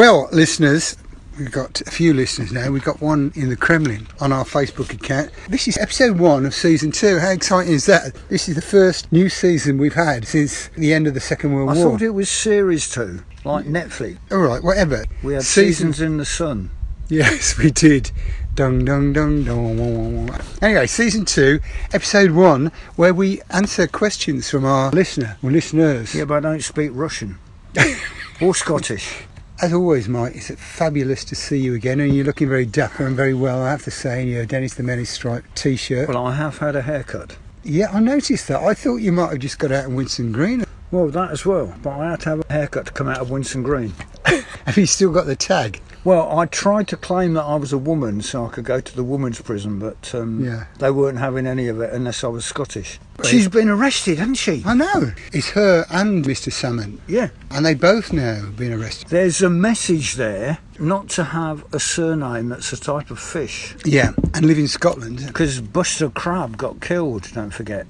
Well, listeners, we've got a few listeners now. We've got one in the Kremlin on our Facebook account. This is episode one of season two. How exciting is that? This is the first new season we've had since the end of the Second World I War. I thought it was series two, like Netflix. All right, whatever. We had Season- seasons in the sun. Yes, we did. Dung, dung, dung, dung. Anyway, season two, episode one, where we answer questions from our listener or listeners. Yeah, but I don't speak Russian or Scottish. As always, Mike, it's fabulous to see you again, and you're looking very dapper and very well, I have to say, in your Dennis the Menace striped t-shirt. Well, I have had a haircut. yeah, I noticed that. I thought you might have just got out in Winson Green. Well, that as well. But I had to have a haircut to come out of Winson Green. Have you still got the tag? Well, I tried to claim that I was a woman so I could go to the women's prison, but um, Yeah. they weren't having any of it unless I was Scottish. She's been arrested, hasn't she? I know. It's her and Mr. Salmon, Yeah. and they both now have been arrested. There's a message there not to have a surname that's a type of fish. Yeah, and live in Scotland. Because Buster Crabb got killed, don't forget.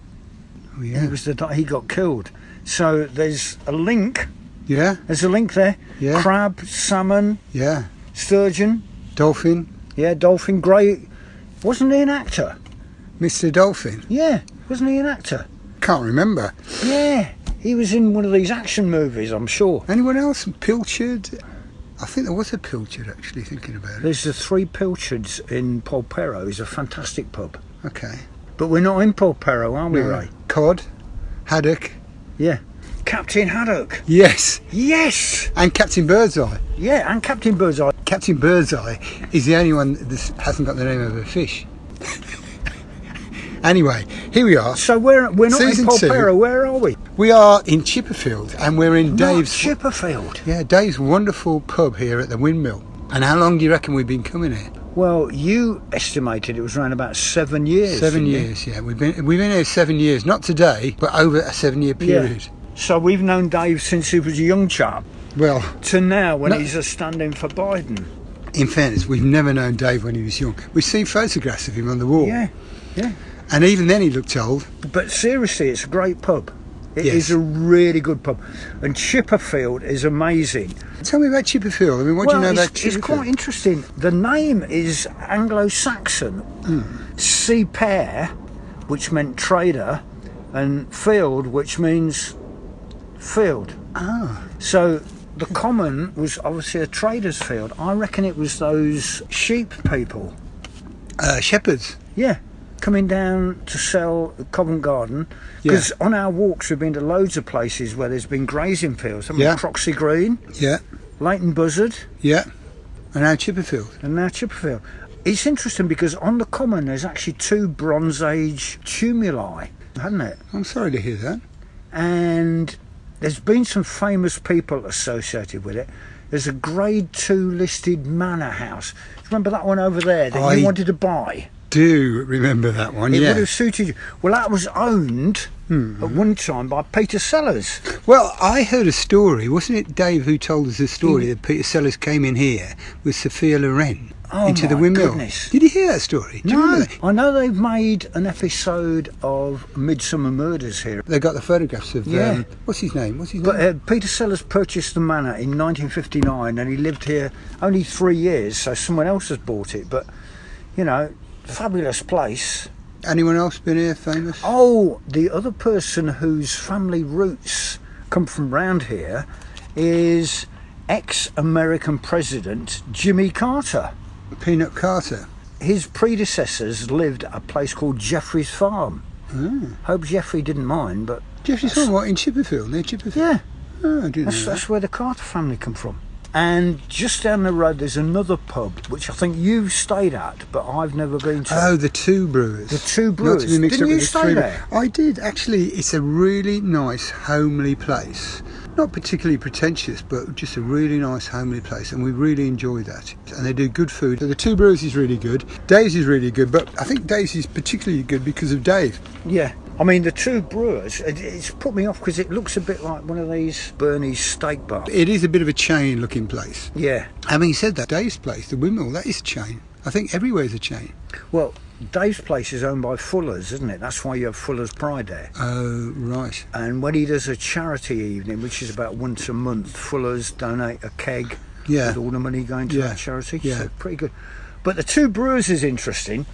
Oh, He yeah. was the he got killed. So there's a link. Yeah, There's a link there. Yeah. Crab, salmon, yeah. Sturgeon, Dolphin, yeah, dolphin, Great. Wasn't he an actor? Mr. Dolphin. Yeah, wasn't he an actor? Can't remember. Yeah, he was in one of these action movies, I'm sure. Anyone else? Pilchard? I think there was a Pilchard actually, thinking about it. There's the Three Pilchards in Polperro. It's a fantastic pub. Okay. But we're not in Polperro, are we, No. Ray? Cod, Haddock. Yeah. Captain Haddock. Yes, Yes! and Captain Birdseye. Yeah, and Captain Birdseye. Captain Birdseye is the only one that hasn't got the name of a fish. anyway, here we are. So we're, we're not Season in two. Polperro, where are we? We are in Chipperfield, and we're in Not Dave's. Chipperfield. yeah, Dave's wonderful pub here at the Windmill. And how long do you reckon we've been coming here? Well, you estimated it was around about seven years. Seven didn't you? years, yeah. We've been we've been here seven years. Not today, but over a seven-year period. So we've known Dave since he was a young chap Well, to now when No. he's a stand-in for Biden. in fairness, we've never known Dave when he was young. We've seen photographs of him on the wall, Yeah, yeah. and even then he looked old. But seriously, it's a great pub. It is Yes. a really good pub. And Chipperfield is amazing. Tell me about Chipperfield. I mean, what well, do you know about it's quite interesting. The name is Anglo-Saxon. Hmm. Sea pair, which meant trader, and field, which means field. Ah, So the common was obviously a trader's field. I reckon it was those sheep people. uh, shepherds. Yeah, coming down to sell Covent Garden. Because on our walks, we've been to loads of places where there's been grazing fields. haven't we? Yeah. Croxley Green, Yeah, Leighton Buzzard, yeah. And now Chipperfield. and now Chipperfield. It's interesting because on the common there's actually two Bronze Age tumuli, hasn't it? I'm sorry to hear that. And there's been some famous people associated with it. There's a Grade Two listed manor house. Remember that one over there that I- you wanted to buy? Do remember that one? It yeah. would have suited you. Well, that was owned Hmm. at one time by Peter Sellers. Well, I heard a story. Wasn't it Dave who told us the story that Peter Sellers came in here with Sophia Loren Oh, into the windmill? goodness. Did you hear that story? Do you No, remember that? I know they've made an episode of Midsomer Murders here. They got the photographs of Yeah. um, what's his name? What's his But name? uh, Peter Sellers purchased the manor in 1959 and he lived here only three years, so someone else has bought it. But, you know, fabulous place. Anyone else been here famous? Oh, the other person whose family roots come from round here is ex American President Jimmy Carter. Peanut Carter. His predecessors lived at a place called Jeffrey's Farm. Ah. Hope Jeffrey didn't mind, but Jeffrey's Farm, what in Chipperfield, near Chipperfield. yeah, Oh, I didn't that's, know that. that's where the Carter family come from. And just down the road, there's another pub which I think you've stayed at, but I've never been to. Oh, the two brewers. The Two Brewers. Didn't you the stay there? I did actually. It's a really nice homely place. Not particularly pretentious, but just a really nice homely place, and we really enjoy that. And they do good food. So the Two Brewers is really good. Dave's is really good, but I think Dave's is particularly good because of Dave. Yeah. I mean, the two brewers, it's put me off because it looks a bit like one of these Bernie's steak bars. It is a bit of a chain-looking place. Yeah. Having said that, Dave's place, the Windmill, that is a chain. I think everywhere's a chain. Well, Dave's place is owned by Fuller's, isn't it? That's why you have Fuller's Pride there. Oh, right. And when he does a charity evening, which is about once a month, Fuller's donate a keg Yeah. with all the money going to Yeah. that charity. Yeah. So pretty good. But the two brewers is interesting.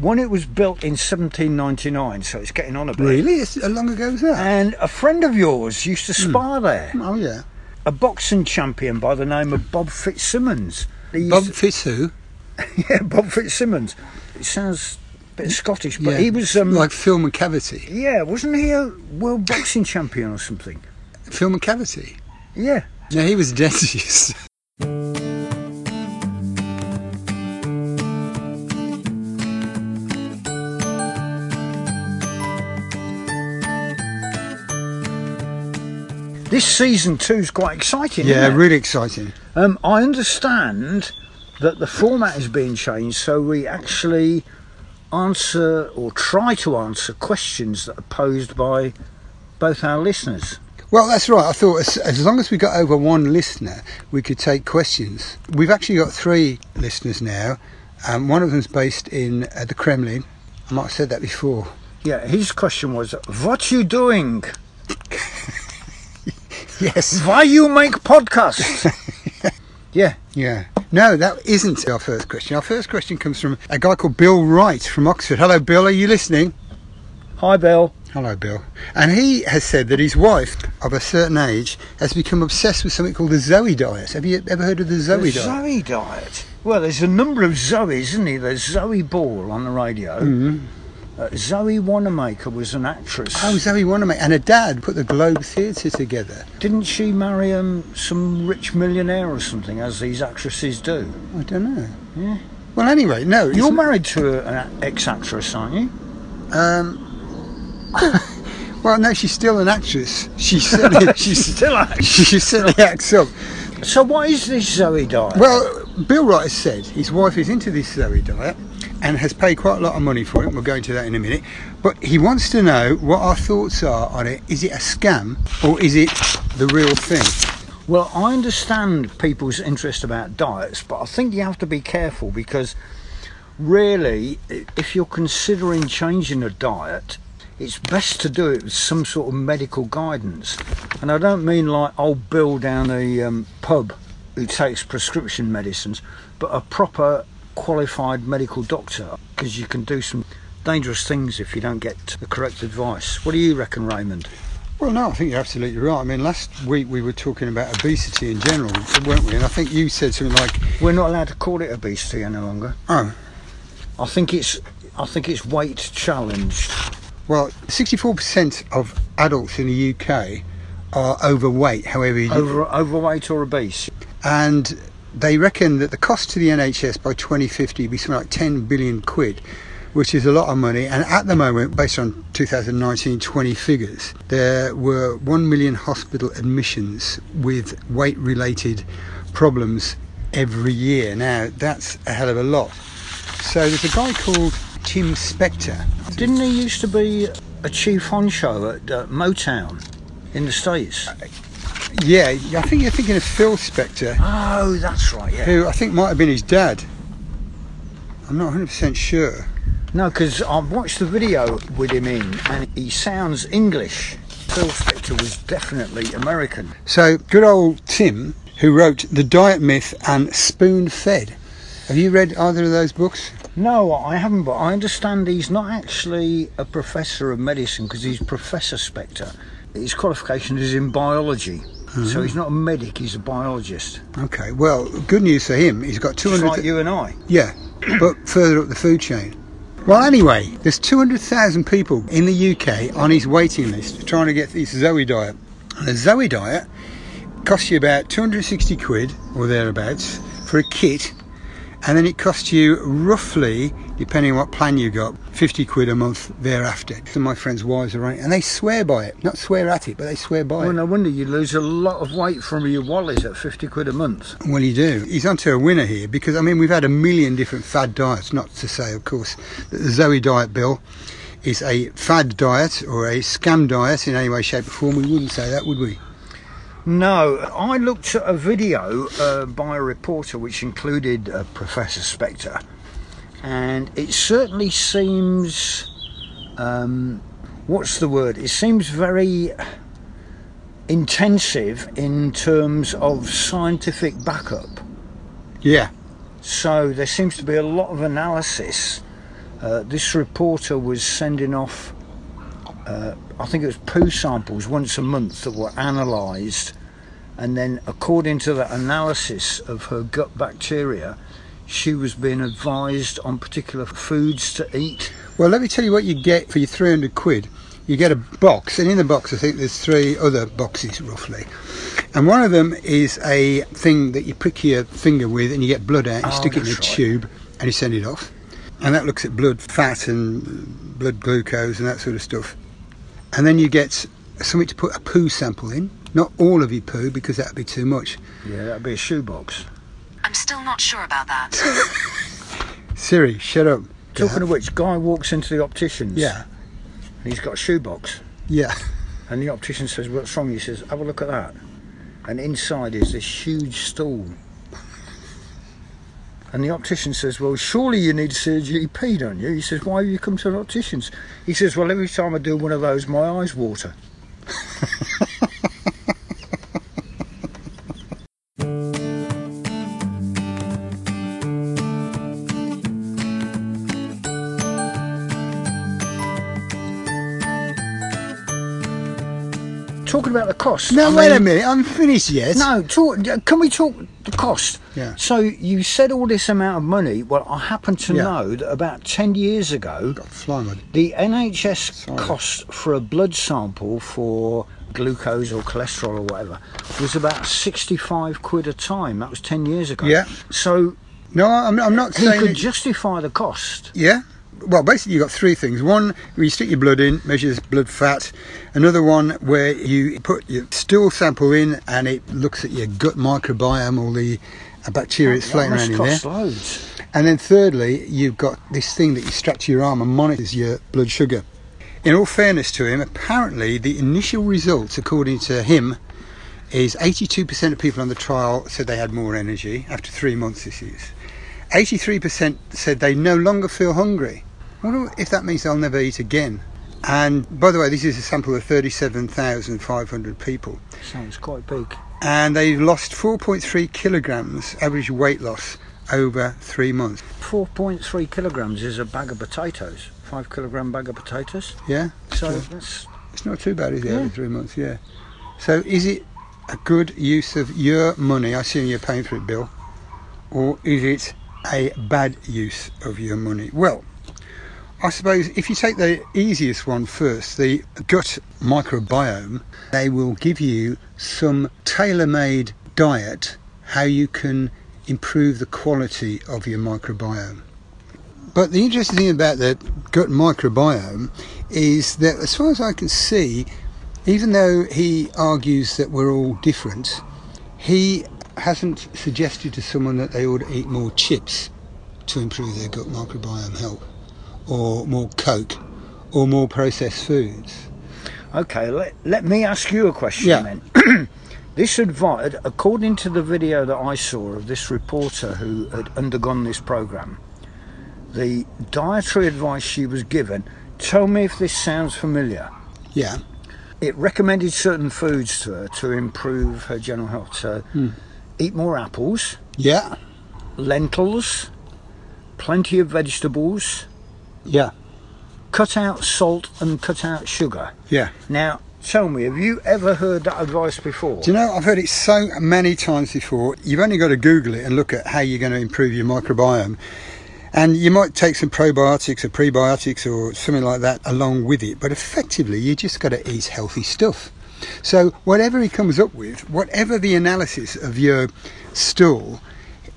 One, it was built in 1799, so it's getting on a bit. Really? It's, how long ago was that? And a friend of yours used to spar there, oh yeah. a boxing champion by the name of Bob Fitzsimmons. He Bob Fitz who? yeah, Bob Fitzsimmons. It sounds a bit Scottish, but Yeah. he was um, like Phil McCavity. yeah, wasn't he a world boxing champion or something? Phil McCavity. Yeah. No, he was a dentist. This season two is quite exciting. yeah, isn't it? really exciting. Um, I understand that the format is being changed, so we actually answer or try to answer questions that are posed by both our listeners. Well, that's right. I thought as, as long as we got over one listener, we could take questions. We've actually got three listeners now. Um, one of them's based in uh, the Kremlin. I might have said that before. Yeah, his question was, "What you doing? Yes. Why you make podcasts?" yeah, Yeah. No, that isn't our first question. Our first question comes from a guy called Bill Wright from Oxford. Hello, Bill. Are you listening? hi Bill. Hello, Bill. And he has said that his wife, of a certain age, has become obsessed with something called the Zoe diet. Have you ever heard of the Zoe the diet? Zoe diet. Well, there's a number of Zoes, isn't there? There's Zoe Ball on the radio. Mhm. Uh, Zoe Wanamaker was an actress. Oh, Zoe Wanamaker. And her dad put the Globe Theatre together. Didn't she marry um, some rich millionaire or something, as these actresses do? I don't know. Yeah. Well, anyway, no. You're married to a- an ex-actress, aren't you? Um, well, no, she's still an actress. She certainly, she's, still acts. she certainly acts up. So what is this Zoe diet? Well, Bill Wright has said his wife is into this Zoe diet and has paid quite a lot of money for it. We'll go into that in a minute. But he wants to know what our thoughts are on it. Is it a scam or is it the real thing? Well, I understand people's interest about diets, but I think you have to be careful because really, if you're considering changing a diet, it's best to do it with some sort of medical guidance. And I don't mean like old Bill down a um, pub who takes prescription medicines, but a proper qualified medical doctor because you can do some dangerous things if you don't get the correct advice. What do you reckon, Raymond? Well, no, I think you're absolutely right. I mean, last week we were talking about obesity in general, weren't we? And I think you said something like, We're not allowed to call it obesity any longer. oh, I think it's I think it's weight challenged. well, 64% of adults in the UK are overweight, however you Over, overweight or obese. and they reckon that the cost to the NHS by 2050 will be something like 10 billion quid, which is a lot of money. And at the moment, based on 2019-20 figures, there were 1 million hospital admissions with weight-related problems every year. Now, that's a hell of a lot. So there's a guy called Tim Spector. Didn't he used to be a chief honcho at uh, Motown in the States? Yeah, I think you're thinking of Phil Spector, Oh, that's right, yeah. who I think might have been his dad. I'm not 100% sure. No, because I watched the video with him in and he sounds English. Phil Spector was definitely American. So, good old Tim, who wrote The Diet Myth and Spoon Fed. Have you read either of those books? No, I haven't, but I understand he's not actually a professor of medicine because he's Professor Spector. His qualification is in biology. So mm-hmm. he's not a medic, he's a biologist. Okay, well, good news for him. He's got Just 200. like you and I. Yeah, but further up the food chain. Well, anyway, there's 200,000 people in the UK on his waiting list trying to get this Zoe diet. And the Zoe diet costs you about 260 quid or thereabouts for a kit, and then it costs you roughly, depending on what plan you got, 50 quid a month thereafter. Of my friends' wives are it, and they swear by it. Not swear at it, but they swear by Well, it. Well, no wonder you lose a lot of weight from your wallet at 50 quid a month. Well, you do. He's onto a winner here because, I mean, we've had a million different fad diets. Not to say, of course, that the Zoe diet, Bill, is a fad diet or a scam diet in any way, shape, or form. We wouldn't say that, would we? No, I looked at a video uh, by a reporter which included uh, Professor Spector, and it certainly seems. Um, what's the word? It seems very intensive in terms of scientific backup. Yeah. So there seems to be a lot of analysis. Uh, this reporter was sending off, uh, I think it was poo samples once a month that were analysed, and then according to the analysis of her gut bacteria, she was being advised on particular foods to eat. Well, let me tell you what you get for your 300 quid. You get a box, and in the box, I think there's three other boxes roughly. And one of them is a thing that you prick your finger with, and you get blood out. You Oh, stick it in a right. tube, and you send it off. And that looks at blood fat and blood glucose and that sort of stuff. And then you get something to put a poo sample in. Not all of your poo, because that'd be too much. Yeah, that'd be a shoebox. I'm still not sure about that. Siri, shut up. Talking Yeah. of which, guy walks into the optician's. Yeah, and He's got a shoebox. yeah. And the optician says, What's wrong? He says, Have a look at that. And inside is this huge stool. And the optician says, Well, surely you need to see a GP, don't you? He says, Why have you come to an optician's? He says, Well, every time I do one of those, my eyes water. cost. No, I wait a minute. I'm finished yet. No, talk, can we talk the cost? Yeah. So you said all this amount of money. Well, I happen to Yeah. know that about 10 years ago, the NHS Sorry. cost for a blood sample for glucose or cholesterol or whatever was about 65 quid a time. That was 10 years ago. Yeah. So No, I'm, I'm not he saying. could it- justify the cost. Yeah. Well, basically, you've got three things. One, where you stick your blood in, measures blood fat. Another one where you put your stool sample in and it looks at your gut microbiome, all the uh, bacteria that's floating around in there. loads. And then thirdly, you've got this thing that you strap to your arm and monitors your blood sugar. In all fairness to him, apparently the initial results, according to him, is 82% of people on the trial said they had more energy after three months. This is 83% said they no longer feel hungry. I wonder if that means they'll never eat again. And by the way, this is a sample of 37,500 people, Sounds quite big. and they've lost 4.3 kilograms average weight loss over three months. 4.3 kilograms is a bag of potatoes. Five kilogram bag of potatoes. Yeah, So that's It's not too bad, is it? Yeah. Over three months, yeah. So, is it a good use of your money? I assume you're paying for it, Bill, or is it a bad use of your money? Well, I suppose if you take the easiest one first, the gut microbiome, they will give you some tailor-made diet how you can improve the quality of your microbiome. But the interesting thing about the gut microbiome is that, as far as I can see, even though he argues that we're all different, he hasn't suggested to someone that they ought to eat more chips to improve their gut microbiome health, or more Coke, or more processed foods. Okay, let, let me ask you a question Yeah. then. this advice, according to the video that I saw of this reporter who had undergone this program, the dietary advice she was given, tell me if this sounds familiar. Yeah, It recommended certain foods to her to improve her general health. So, hmm. eat more apples, yeah, lentils, plenty of vegetables, yeah, cut out salt and cut out sugar. yeah. Now, tell me, have you ever heard that advice before? Do you know, I've heard it so many times before. You've only got to Google it and look at how you're going to improve your microbiome. And you might take some probiotics or prebiotics or something like that along with it. But effectively, you just got to eat healthy stuff. So, whatever he comes up with, whatever the analysis of your stool,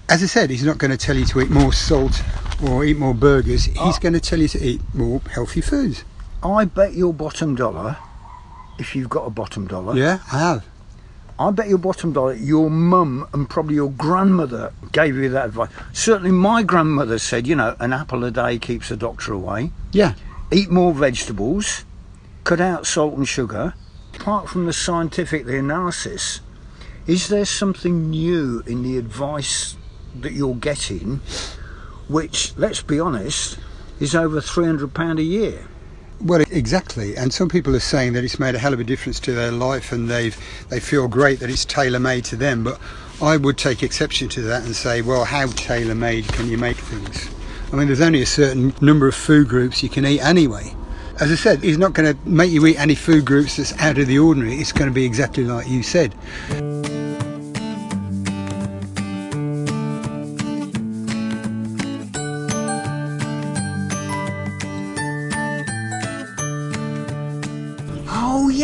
as I said, he's not going to tell you to eat more salt or eat more burgers. He's Oh. going to tell you to eat more healthy foods. I bet your bottom dollar, if you've got a bottom dollar, Yeah, I have. I bet your bottom dollar, your mum and probably your grandmother gave you that advice. Certainly, my grandmother said, you know, an apple a day keeps the doctor away. Yeah. Eat more vegetables, cut out salt and sugar. Apart from the scientific, the analysis, is there something new in the advice that you're getting, which, let's be honest, is over £300 a year? Well, exactly. And some people are saying that it's made a hell of a difference to their life, and they've they feel great that it's tailor made to them. But I would take exception to that and say, well, how tailor made can you make things? I mean, there's only a certain number of food groups you can eat anyway. As I said, it's not going to make you eat any food groups that's out of the ordinary. It's going to be exactly like you said.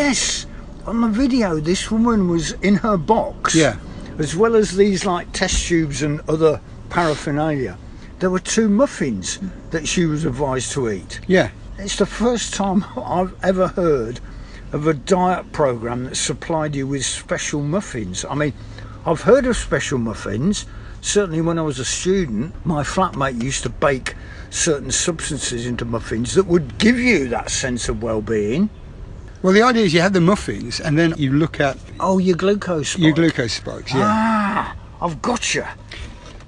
Yes, on the video, this woman was in her box. Yeah. As well as these like test tubes and other paraphernalia, there were two muffins that she was advised to eat. Yeah. It's the first time I've ever heard of a diet program that supplied you with special muffins. I mean, I've heard of special muffins. Certainly, when I was a student, my flatmate used to bake certain substances into muffins that would give you that sense of well-being. Well, the idea is you have the muffins, and then you look at Oh, your glucose spike. your glucose spikes. Yeah. Ah, I've got you.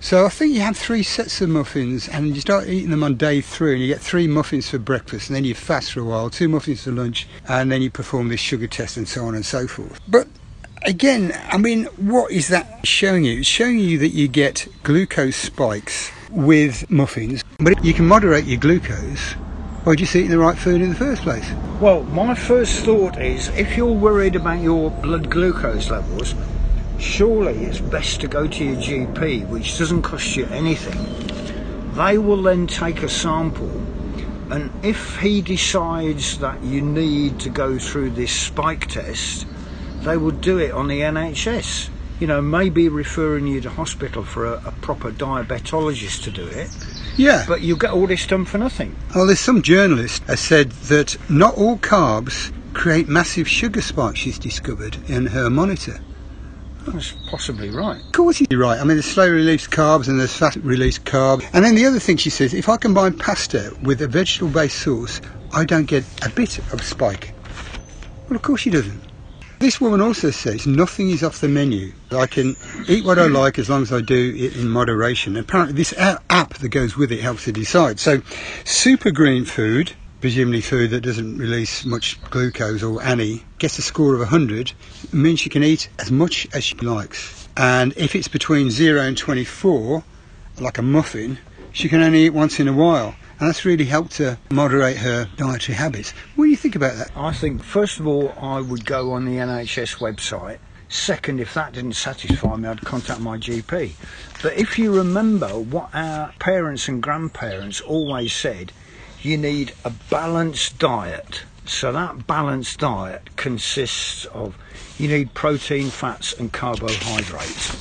So I think you have three sets of muffins, and you start eating them on day three, and you get three muffins for breakfast, and then you fast for a while, two muffins for lunch, and then you perform this sugar test, and so on and so forth. But again, I mean, what is that showing you? It's showing you that you get glucose spikes with muffins, but you can moderate your glucose by just eating the right food in the first place. Well, my first thought is if you're worried about your blood glucose levels, surely it's best to go to your GP, which doesn't cost you anything. They will then take a sample, and if he decides that you need to go through this spike test, they will do it on the NHS. You know, maybe referring you to hospital for a, a proper diabetologist to do it, Yeah. but you get all this done for nothing. Well, there's some journalist has said that not all carbs create massive sugar spikes. She's discovered in her monitor. That's possibly right. Of course, you're right. I mean, there's slow release carbs and there's fast release carbs. And then the other thing she says, if I combine pasta with a vegetable based sauce, I don't get a bit of spike. Well, of course she doesn't. This woman also says nothing is off the menu. I can eat what I like as long as I do it in moderation. Apparently, this app that goes with it helps her decide. So, super green food, presumably food that doesn't release much glucose or any, gets a score of 100. It means she can eat as much as she likes. And if it's between 0 and 24, like a muffin, she can only eat once in a while. And that's really helped her moderate her dietary habits. What do you think about that? I think, first of all, I would go on the NHS website. Second, if that didn't satisfy me, I'd contact my GP. But if you remember what our parents and grandparents always said, you need a balanced diet. So that balanced diet consists of you need protein, fats, and carbohydrates.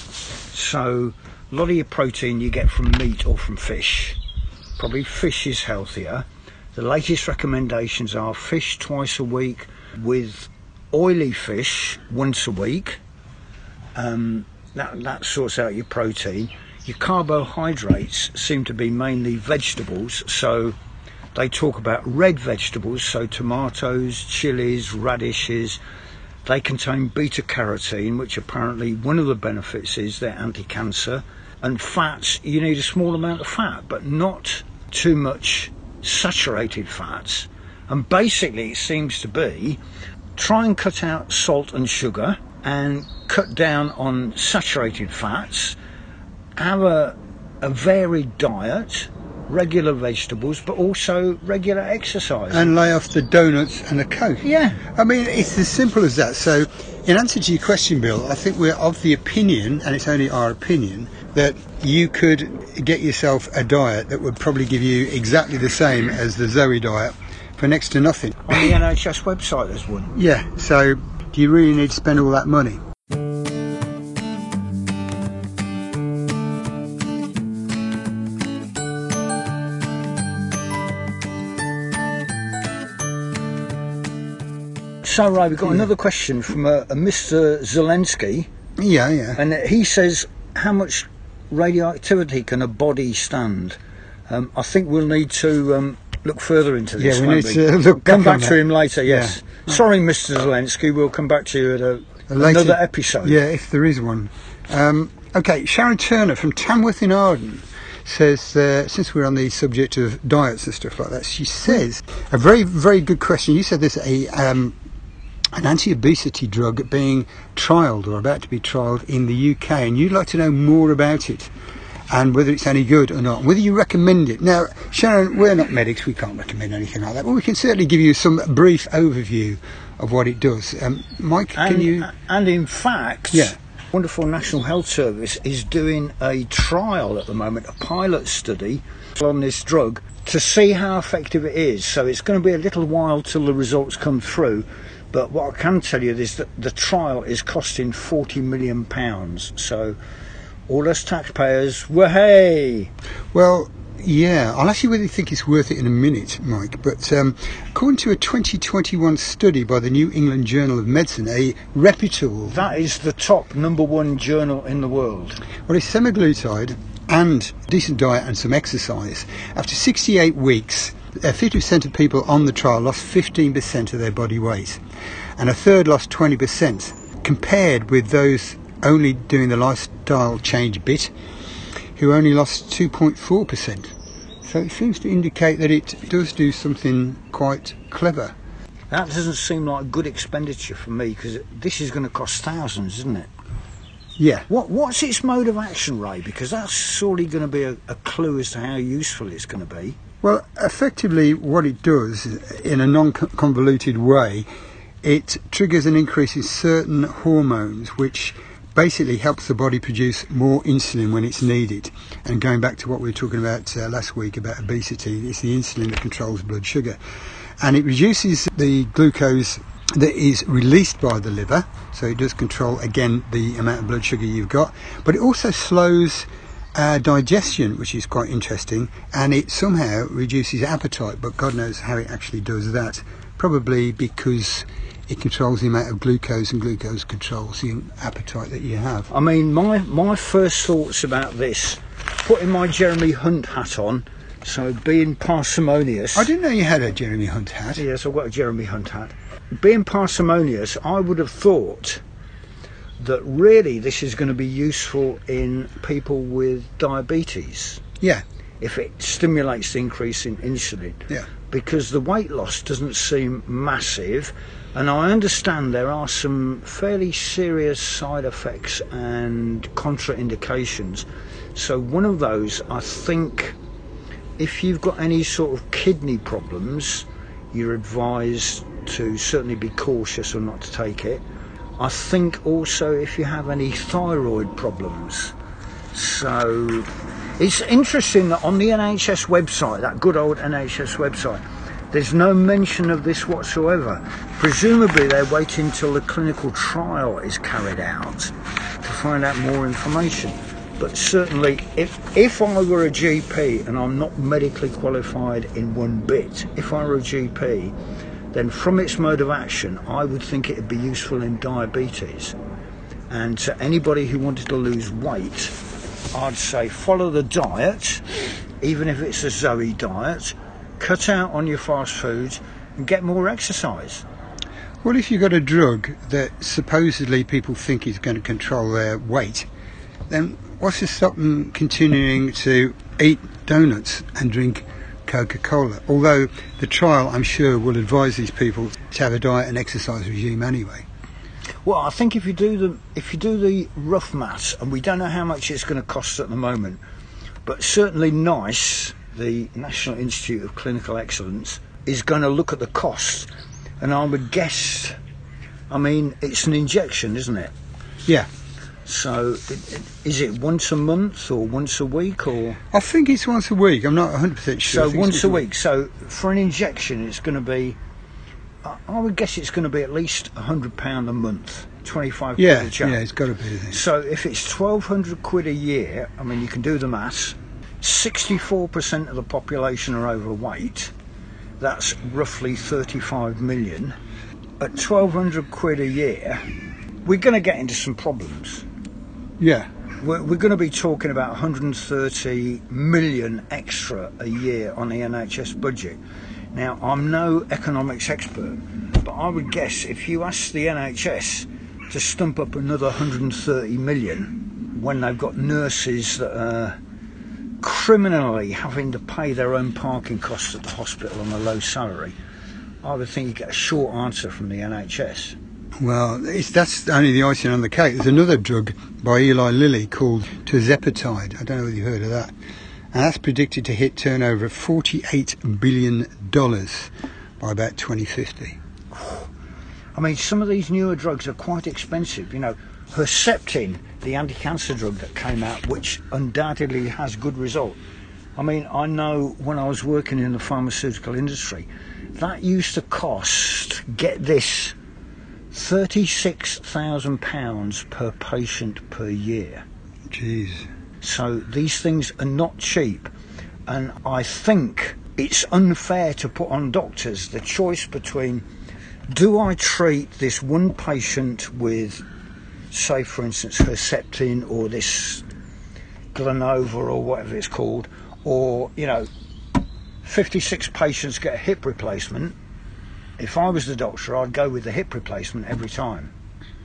So a lot of your protein you get from meat or from fish. Probably fish is healthier. The latest recommendations are fish twice a week with oily fish once a week. Um, that, that sorts out your protein. Your carbohydrates seem to be mainly vegetables, so they talk about red vegetables, so tomatoes, chilies, radishes. They contain beta carotene, which apparently one of the benefits is they're anti cancer. And fats, you need a small amount of fat, but not too much saturated fats. And basically, it seems to be try and cut out salt and sugar and cut down on saturated fats. Have a, a varied diet, regular vegetables, but also regular exercise. And lay off the donuts and the coke. yeah, I mean, it's as simple as that. So, in answer to your question, Bill, I think we're of the opinion, and it's only our opinion, that you could get yourself a diet that would probably give you exactly the same as the Zoe diet for next to nothing. on the NHS website there's one. Yeah, so do you really need to spend all that money? So, right, we've got another question from uh, a, a Mr. Zelensky, Yeah, yeah. and he says, How much radioactivity can a body stand? Um, I think we'll need to um, look further into this. Yeah, we need to look come back back to him later. Yes. Sorry, Mr. Zelensky. We'll come back to you at a, A later- another episode. Yeah, if there is one. Um, okay, Sharon Turner from Tanworth in Arden says, uh, since we're on the subject of diets and stuff like that, she says a very, very good question. You said there's a um, an anti-obesity drug being trialled or about to be trialled in the UK, and you'd like to know more about it and whether it's any good or not, whether you recommend it. Now, Sharon, we're not medics, we can't recommend anything like that, but we can certainly give you some brief overview of what it does. Um, Mike, and, can you? And in fact, Yeah. wonderful National Health Service is doing a trial at the moment, a pilot study on this drug to see how effective it is. So it's going to be a little while till the results come through. But what I can tell you is that the trial is costing forty million pounds. So all us taxpayers, wahey! Well, yeah, I'll actually really think it's worth it in a minute, Mike. But um, according to a 2021 study by the New England Journal of Medicine, a reputable, That is the top number one journal in the world. well, it's semaglutide and decent diet and some exercise. After 68 weeks, uh, 50% of people on the trial lost 15% of their body weight, and a third lost 20%, compared with those only doing the lifestyle change bit, who only lost 2.4%. So it seems to indicate that it does do something quite clever. That doesn't seem like good expenditure for me because this is going to cost thousands, isn't it? Yeah. What What's its mode of action, Ray? Because that's surely going to be a, a clue as to how useful it's going to be. Well, effectively, what it does, in a non convoluted way, it triggers an increase in certain hormones which basically helps the body produce more insulin when it's needed. And going back to what we were talking about uh, last week about obesity, it's the insulin that controls blood sugar. And it reduces the glucose that is released by the liver, so it does control again the amount of blood sugar you've got, but it also slows uh, digestion, which is quite interesting, and it somehow reduces appetite, but God knows how it actually does that. Probably because it controls the amount of glucose, and glucose controls the appetite that you have. I mean, my my first thoughts about this, putting my Jeremy Hunt hat on, so being parsimonious. I didn't know you had a Jeremy Hunt hat. Yes, I've got a Jeremy Hunt hat. Being parsimonious, I would have thought that really this is going to be useful in people with diabetes Yeah, if it stimulates the increase in insulin. yeah. because the weight loss doesn't seem massive, and I understand there are some fairly serious side effects and contraindications. So, one of those, I think, if you've got any sort of kidney problems, you're advised to certainly be cautious or not to take it. I think also if you have any thyroid problems. So it's interesting that on the NHS website, that good old NHS website, there's no mention of this whatsoever. Presumably they're waiting till the clinical trial is carried out to find out more information. But certainly, if if I were a GP and I'm not medically qualified in one bit, if I were a GP, then from its mode of action, I would think it'd be useful in diabetes. And to anybody who wanted to lose weight, I'd say follow the diet, even if it's a Zoe diet, cut out on your fast foods and get more exercise. Well, if you've got a drug that supposedly people think is going to control their weight, then what's to stop them continuing to eat donuts and drink Coca Cola? Although the trial, I'm sure, will advise these people to have a diet and exercise regime anyway. Well, I think if you do the if you do the rough maths, and we don't know how much it's going to cost at the moment, but certainly NICE, the National Institute of Clinical Excellence, is going to look at the cost, and I would guess, I mean, it's an injection, isn't it? Yeah. So, is it once a month or once a week or I think it's once a week. I'm not 100% sure. So once a week? So for an injection, it's going to be. I would guess it's going to be at least a hundred pound a month, twenty five. Yeah, quid a chap. yeah, it's got to be. So if it's twelve hundred quid a year, I mean you can do the maths. Sixty-four percent of the population are overweight. That's roughly thirty-five million. At twelve hundred quid a year, we're going to get into some problems. Yeah, We're, we're going to be talking about 130 million extra a year on the NHS budget. Now, I'm no economics expert, but I would guess if you ask the NHS to stump up another 130 million when they've got nurses that are criminally having to pay their own parking costs at the hospital on a low salary, I would think you'd get a short answer from the NHS. Well, that's only the icing on the cake. There's another drug by Eli Lilly called tirzepatide. I don't know whether you've heard of that. And that's predicted to hit turnover of $48 billion by about 2050. I mean, some of these newer drugs are quite expensive. You know, Herceptin, the anti-cancer drug that came out, which undoubtedly has good result. I mean, I know when I was working in the pharmaceutical industry, that used to cost, get this, £36,000 per patient per year. Jeez. So these things are not cheap. And I think it's unfair to put on doctors the choice between do I treat this one patient with, say, for instance, Herceptin or this Glanova or whatever it's called, or, you know, 56 patients get a hip replacement. If I was the doctor, I'd go with the hip replacement every time.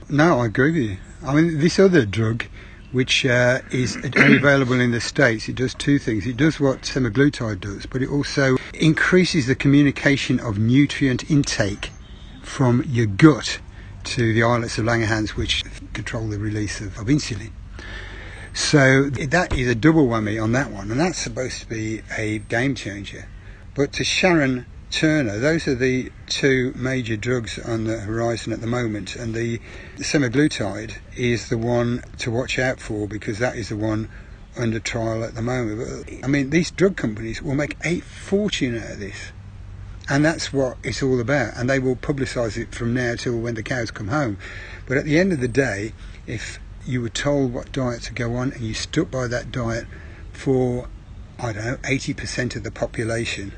No, I agree with you. I mean, this other drug, which uh, is only available in the States, it does two things. It does what semaglutide does, but it also increases the communication of nutrient intake from your gut to the islets of Langerhans, which control the release of, of insulin. So that is a double whammy on that one, and that's supposed to be a game changer. But to Sharon Turner, those are the two major drugs on the horizon at the moment, and the semaglutide is the one to watch out for because that is the one under trial at the moment. But, I mean, these drug companies will make a fortune out of this, and that's what it's all about. And they will publicise it from now till when the cows come home. But at the end of the day, if you were told what diet to go on and you stuck by that diet for, I don't know, 80% of the population,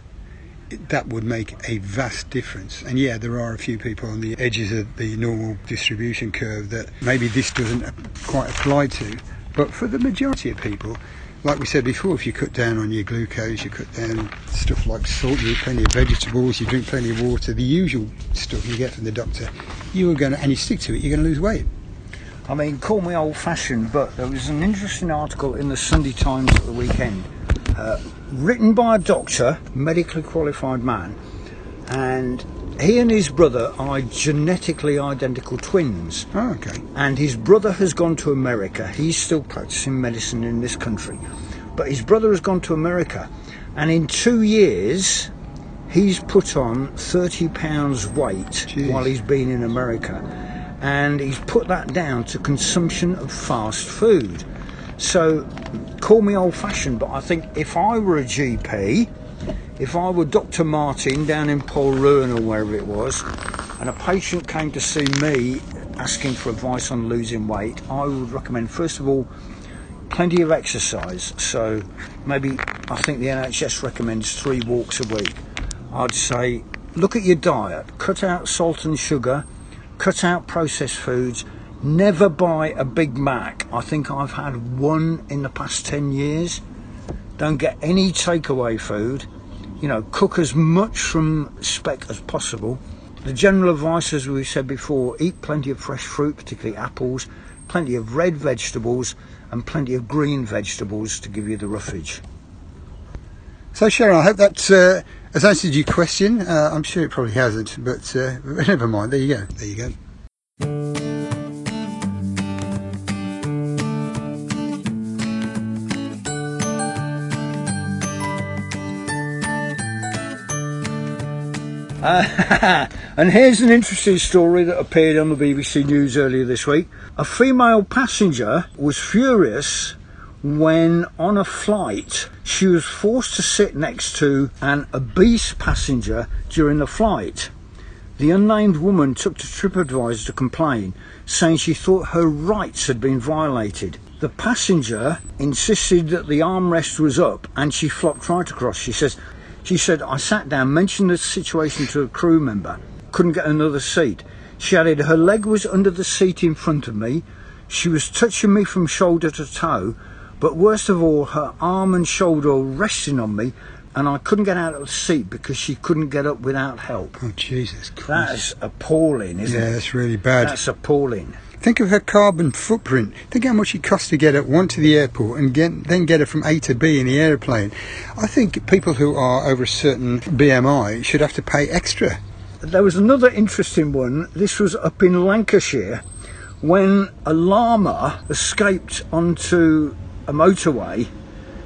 that would make a vast difference. And yeah, there are a few people on the edges of the normal distribution curve that maybe this doesn't quite apply to. But for the majority of people, like we said before, if you cut down on your glucose, you cut down stuff like salt, you eat plenty of vegetables, you drink plenty of water, the usual stuff you get from the doctor, you are going to, and you stick to it, you're going to lose weight. I mean, call me old fashioned, but there was an interesting article in the Sunday Times at the weekend uh, written by a doctor, medically qualified man, and he and his brother are genetically identical twins. Oh, okay. And his brother has gone to America. He's still practicing medicine in this country. But his brother has gone to America, and in two years, he's put on 30 pounds weight Jeez. while he's been in America. And he's put that down to consumption of fast food. So, call me old fashioned, but I think if I were a GP, if I were Dr. Martin down in Polruan or wherever it was, and a patient came to see me asking for advice on losing weight, I would recommend, first of all, plenty of exercise. So, maybe I think the NHS recommends three walks a week. I'd say look at your diet, cut out salt and sugar, cut out processed foods Never buy a Big Mac. I think I've had one in the past 10 years. Don't get any takeaway food. You know, cook as much from spec as possible. The general advice, as we said before, eat plenty of fresh fruit, particularly apples, plenty of red vegetables, and plenty of green vegetables to give you the roughage. So, Sharon, I hope that uh, has answered your question. Uh, I'm sure it probably hasn't, but uh, never mind. There you go. There you go. Uh, and here's an interesting story that appeared on the BBC News earlier this week. A female passenger was furious when on a flight she was forced to sit next to an obese passenger during the flight. The unnamed woman took to TripAdvisor to complain, saying she thought her rights had been violated. The passenger insisted that the armrest was up and she flopped right across. She says, she said, I sat down, mentioned the situation to a crew member, couldn't get another seat. She added, her leg was under the seat in front of me. She was touching me from shoulder to toe, but worst of all, her arm and shoulder were resting on me, and I couldn't get out of the seat because she couldn't get up without help. Oh, Jesus Christ. That's appalling, isn't yeah, it? Yeah, that's really bad. That's appalling. Think of her carbon footprint. Think how much it costs to get her one to the airport and get, then get her from A to B in the aeroplane. I think people who are over a certain BMI should have to pay extra. There was another interesting one. This was up in Lancashire when a llama escaped onto a motorway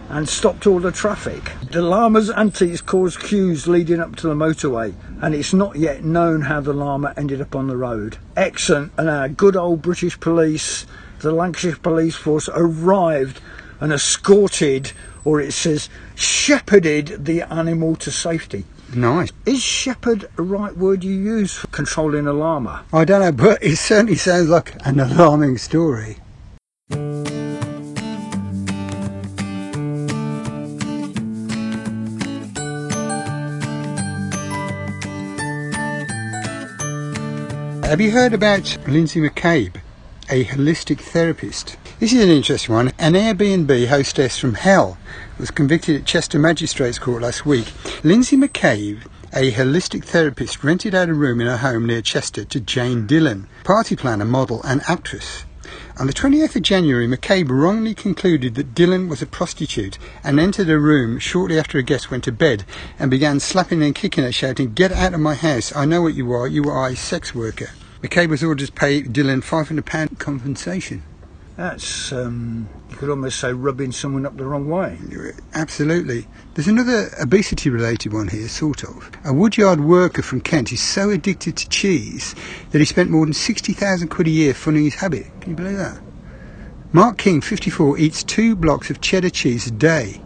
and stopped all the traffic. The llama's antics caused queues leading up to the motorway, and it's not yet known how the llama ended up on the road. Excellent, and our good old British police, the Lancashire Police Force, arrived and escorted, or it says, shepherded the animal to safety. Nice. Is shepherd a right word you use for controlling a llama? I don't know, but it certainly sounds like an alarming story. Have you heard about Lindsay McCabe, a holistic therapist? This is an interesting one. An Airbnb hostess from hell was convicted at Chester Magistrates Court last week. Lindsay McCabe, a holistic therapist, rented out a room in her home near Chester to Jane Dillon, party planner, model, and actress. On the 28th of January, McCabe wrongly concluded that Dillon was a prostitute and entered her room shortly after a guest went to bed and began slapping and kicking her, shouting, Get out of my house, I know what you are, you are a sex worker. McCabe was ordered to pay Dillon £500 compensation. That's, um, you could almost say rubbing someone up the wrong way. Absolutely. There's another obesity related one here, sort of. A woodyard worker from Kent is so addicted to cheese that he spent more than 60,000 quid a year funding his habit. Can you believe that? Mark King, 54, eats two blocks of cheddar cheese a day.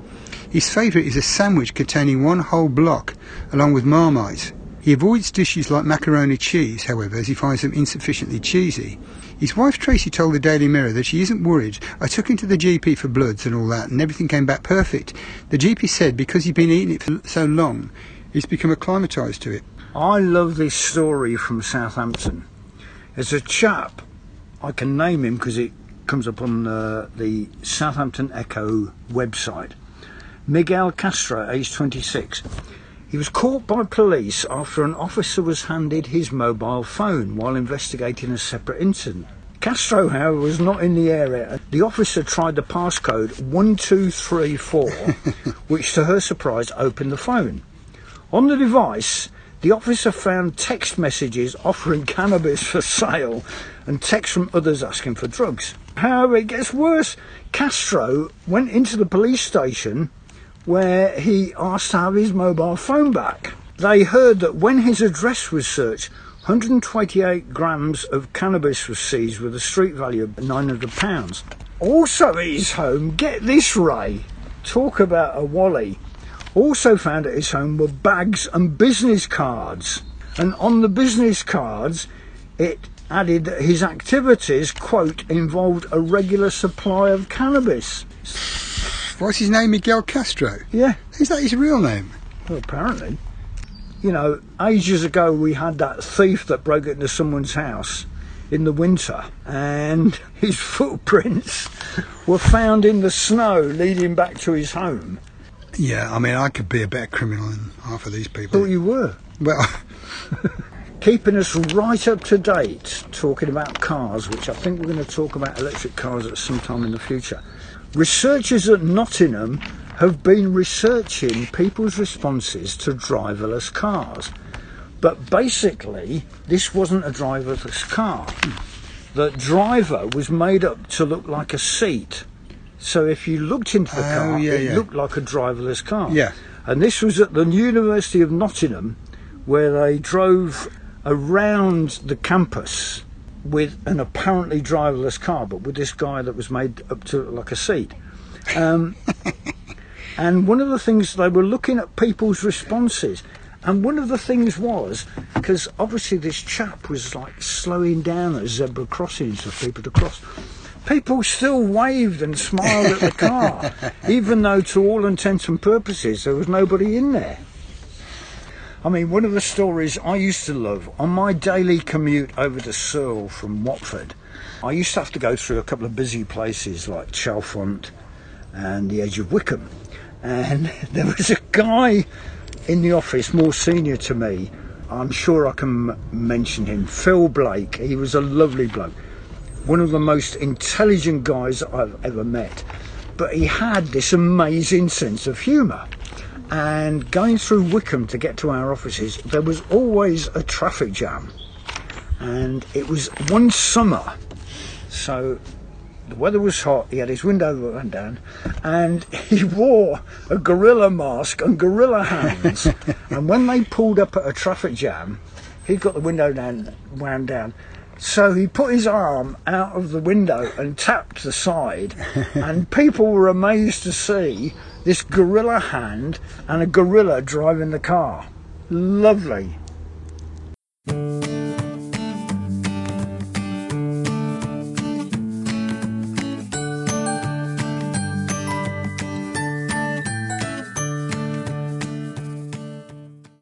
His favourite is a sandwich containing one whole block, along with Marmite. He avoids dishes like macaroni cheese, however, as he finds them insufficiently cheesy. His wife Tracy told the Daily Mirror that she isn't worried. I took him to the GP for bloods and all that, and everything came back perfect. The GP said because he'd been eating it for so long, he's become acclimatised to it. I love this story from Southampton. There's a chap, I can name him because it comes up on uh, the Southampton Echo website. Miguel Castro, age 26. He was caught by police after an officer was handed his mobile phone while investigating a separate incident. Castro, however, was not in the area. The officer tried the passcode 1234, which to her surprise opened the phone. On the device, the officer found text messages offering cannabis for sale and texts from others asking for drugs. However, it gets worse. Castro went into the police station where he asked to have his mobile phone back. They heard that when his address was searched, 128 grams of cannabis was seized with a street value of £900. Also at his home, get this, Ray, talk about a wally. Also found at his home were bags and business cards. And on the business cards, it added that his activities, quote, involved a regular supply of cannabis. What's his name? Miguel Castro? Yeah, Is that his real name? well, apparently. You know, ages ago we had that thief that broke into someone's house in the winter, and his footprints were found in the snow leading back to his home. Yeah, I mean, I could be a better criminal than half of these people. Thought you were. Well, Keeping us right up to date, talking about cars, which I think we're going to talk about electric cars at some time in the future. Researchers at Nottingham have been researching people's responses to driverless cars. But basically, this wasn't a driverless car. The driver was made up to look like a seat. So if you looked into the Oh, car, yeah, it yeah. looked like a driverless car. Yeah. And this was at the University of Nottingham, where they drove around the campus with an apparently driverless car, but with this guy that was made up to look like a seat. Um, and one of the things they were looking at people's responses. And one of the things was because obviously this chap was like slowing down at zebra crossings for people to cross. People still waved and smiled at the car, even though, to all intents and purposes, there was nobody in there. I mean, one of the stories I used to love on my daily commute over to Searle from Watford, I used to have to go through a couple of busy places like Chalfont and the edge of Wycombe. And there was a guy in the office, more senior to me. I'm sure I can mention him, Phil Blake. He was a lovely bloke. one of the most intelligent guys I've ever met. But he had this amazing sense of humour. And going through Wycombe to get to our offices, there was always a traffic jam. And it was one summer, so the weather was hot, he had his window run down, and he wore a gorilla mask and gorilla hands. and when they pulled up at a traffic jam, he'd got the window down, wound down. So he put his arm out of the window and tapped the side, and people were amazed to see this gorilla hand and a gorilla driving the car. Lovely.